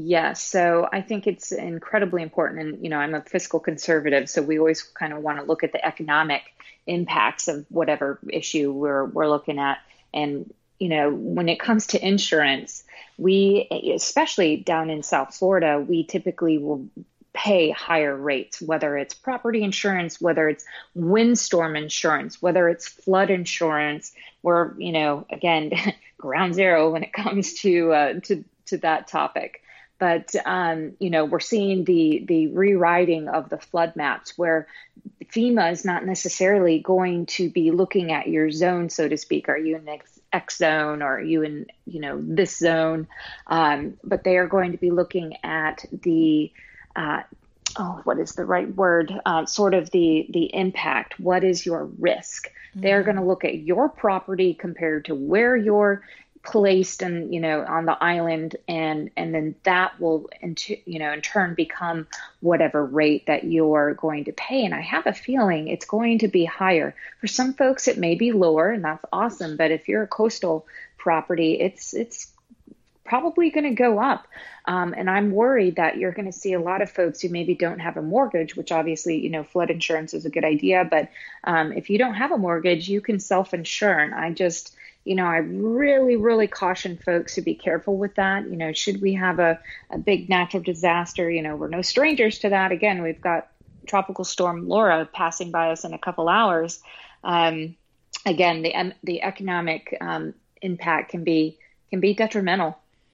Yes. So I think it's incredibly important. And, you know, I'm a fiscal conservative, so we always kind of want to look at the economic impacts of whatever issue we're, we're looking at. And, you know, when it comes to insurance, we, especially down in South Florida, we typically will pay higher rates, whether it's property insurance, whether it's windstorm insurance, whether it's flood insurance. We're, you know, again, ground zero when it comes to uh, to to that topic. But um, you know, we're seeing the the rewriting of the flood maps where FEMA is not necessarily going to be looking at your zone, so to speak. Are you in X, X zone or are you in you know this zone? Um, but they are going to be looking at the uh, oh, what is the right word? Uh, sort of the the impact. What is your risk? Mm-hmm. They're going to look at your property compared to where you're placed and you know on the island and and then that will into you know in turn become whatever rate that you're going to pay. And i have a feeling it's going to be higher. For some folks it may be lower and that's awesome. But if you're a coastal property it's it's probably going to go up. Um, and I'm worried that you're going to see a lot of folks who maybe don't have a mortgage, which obviously, you know, flood insurance is a good idea. But um, if you don't have a mortgage, you can self insure. And I just, you know, I really, really caution folks to be careful with that. You know, should we have a, a big natural disaster, you know, we're no strangers to that. Again, we've got tropical storm Laura passing by us in a couple hours. Um, again, the the economic um, impact can be can be detrimental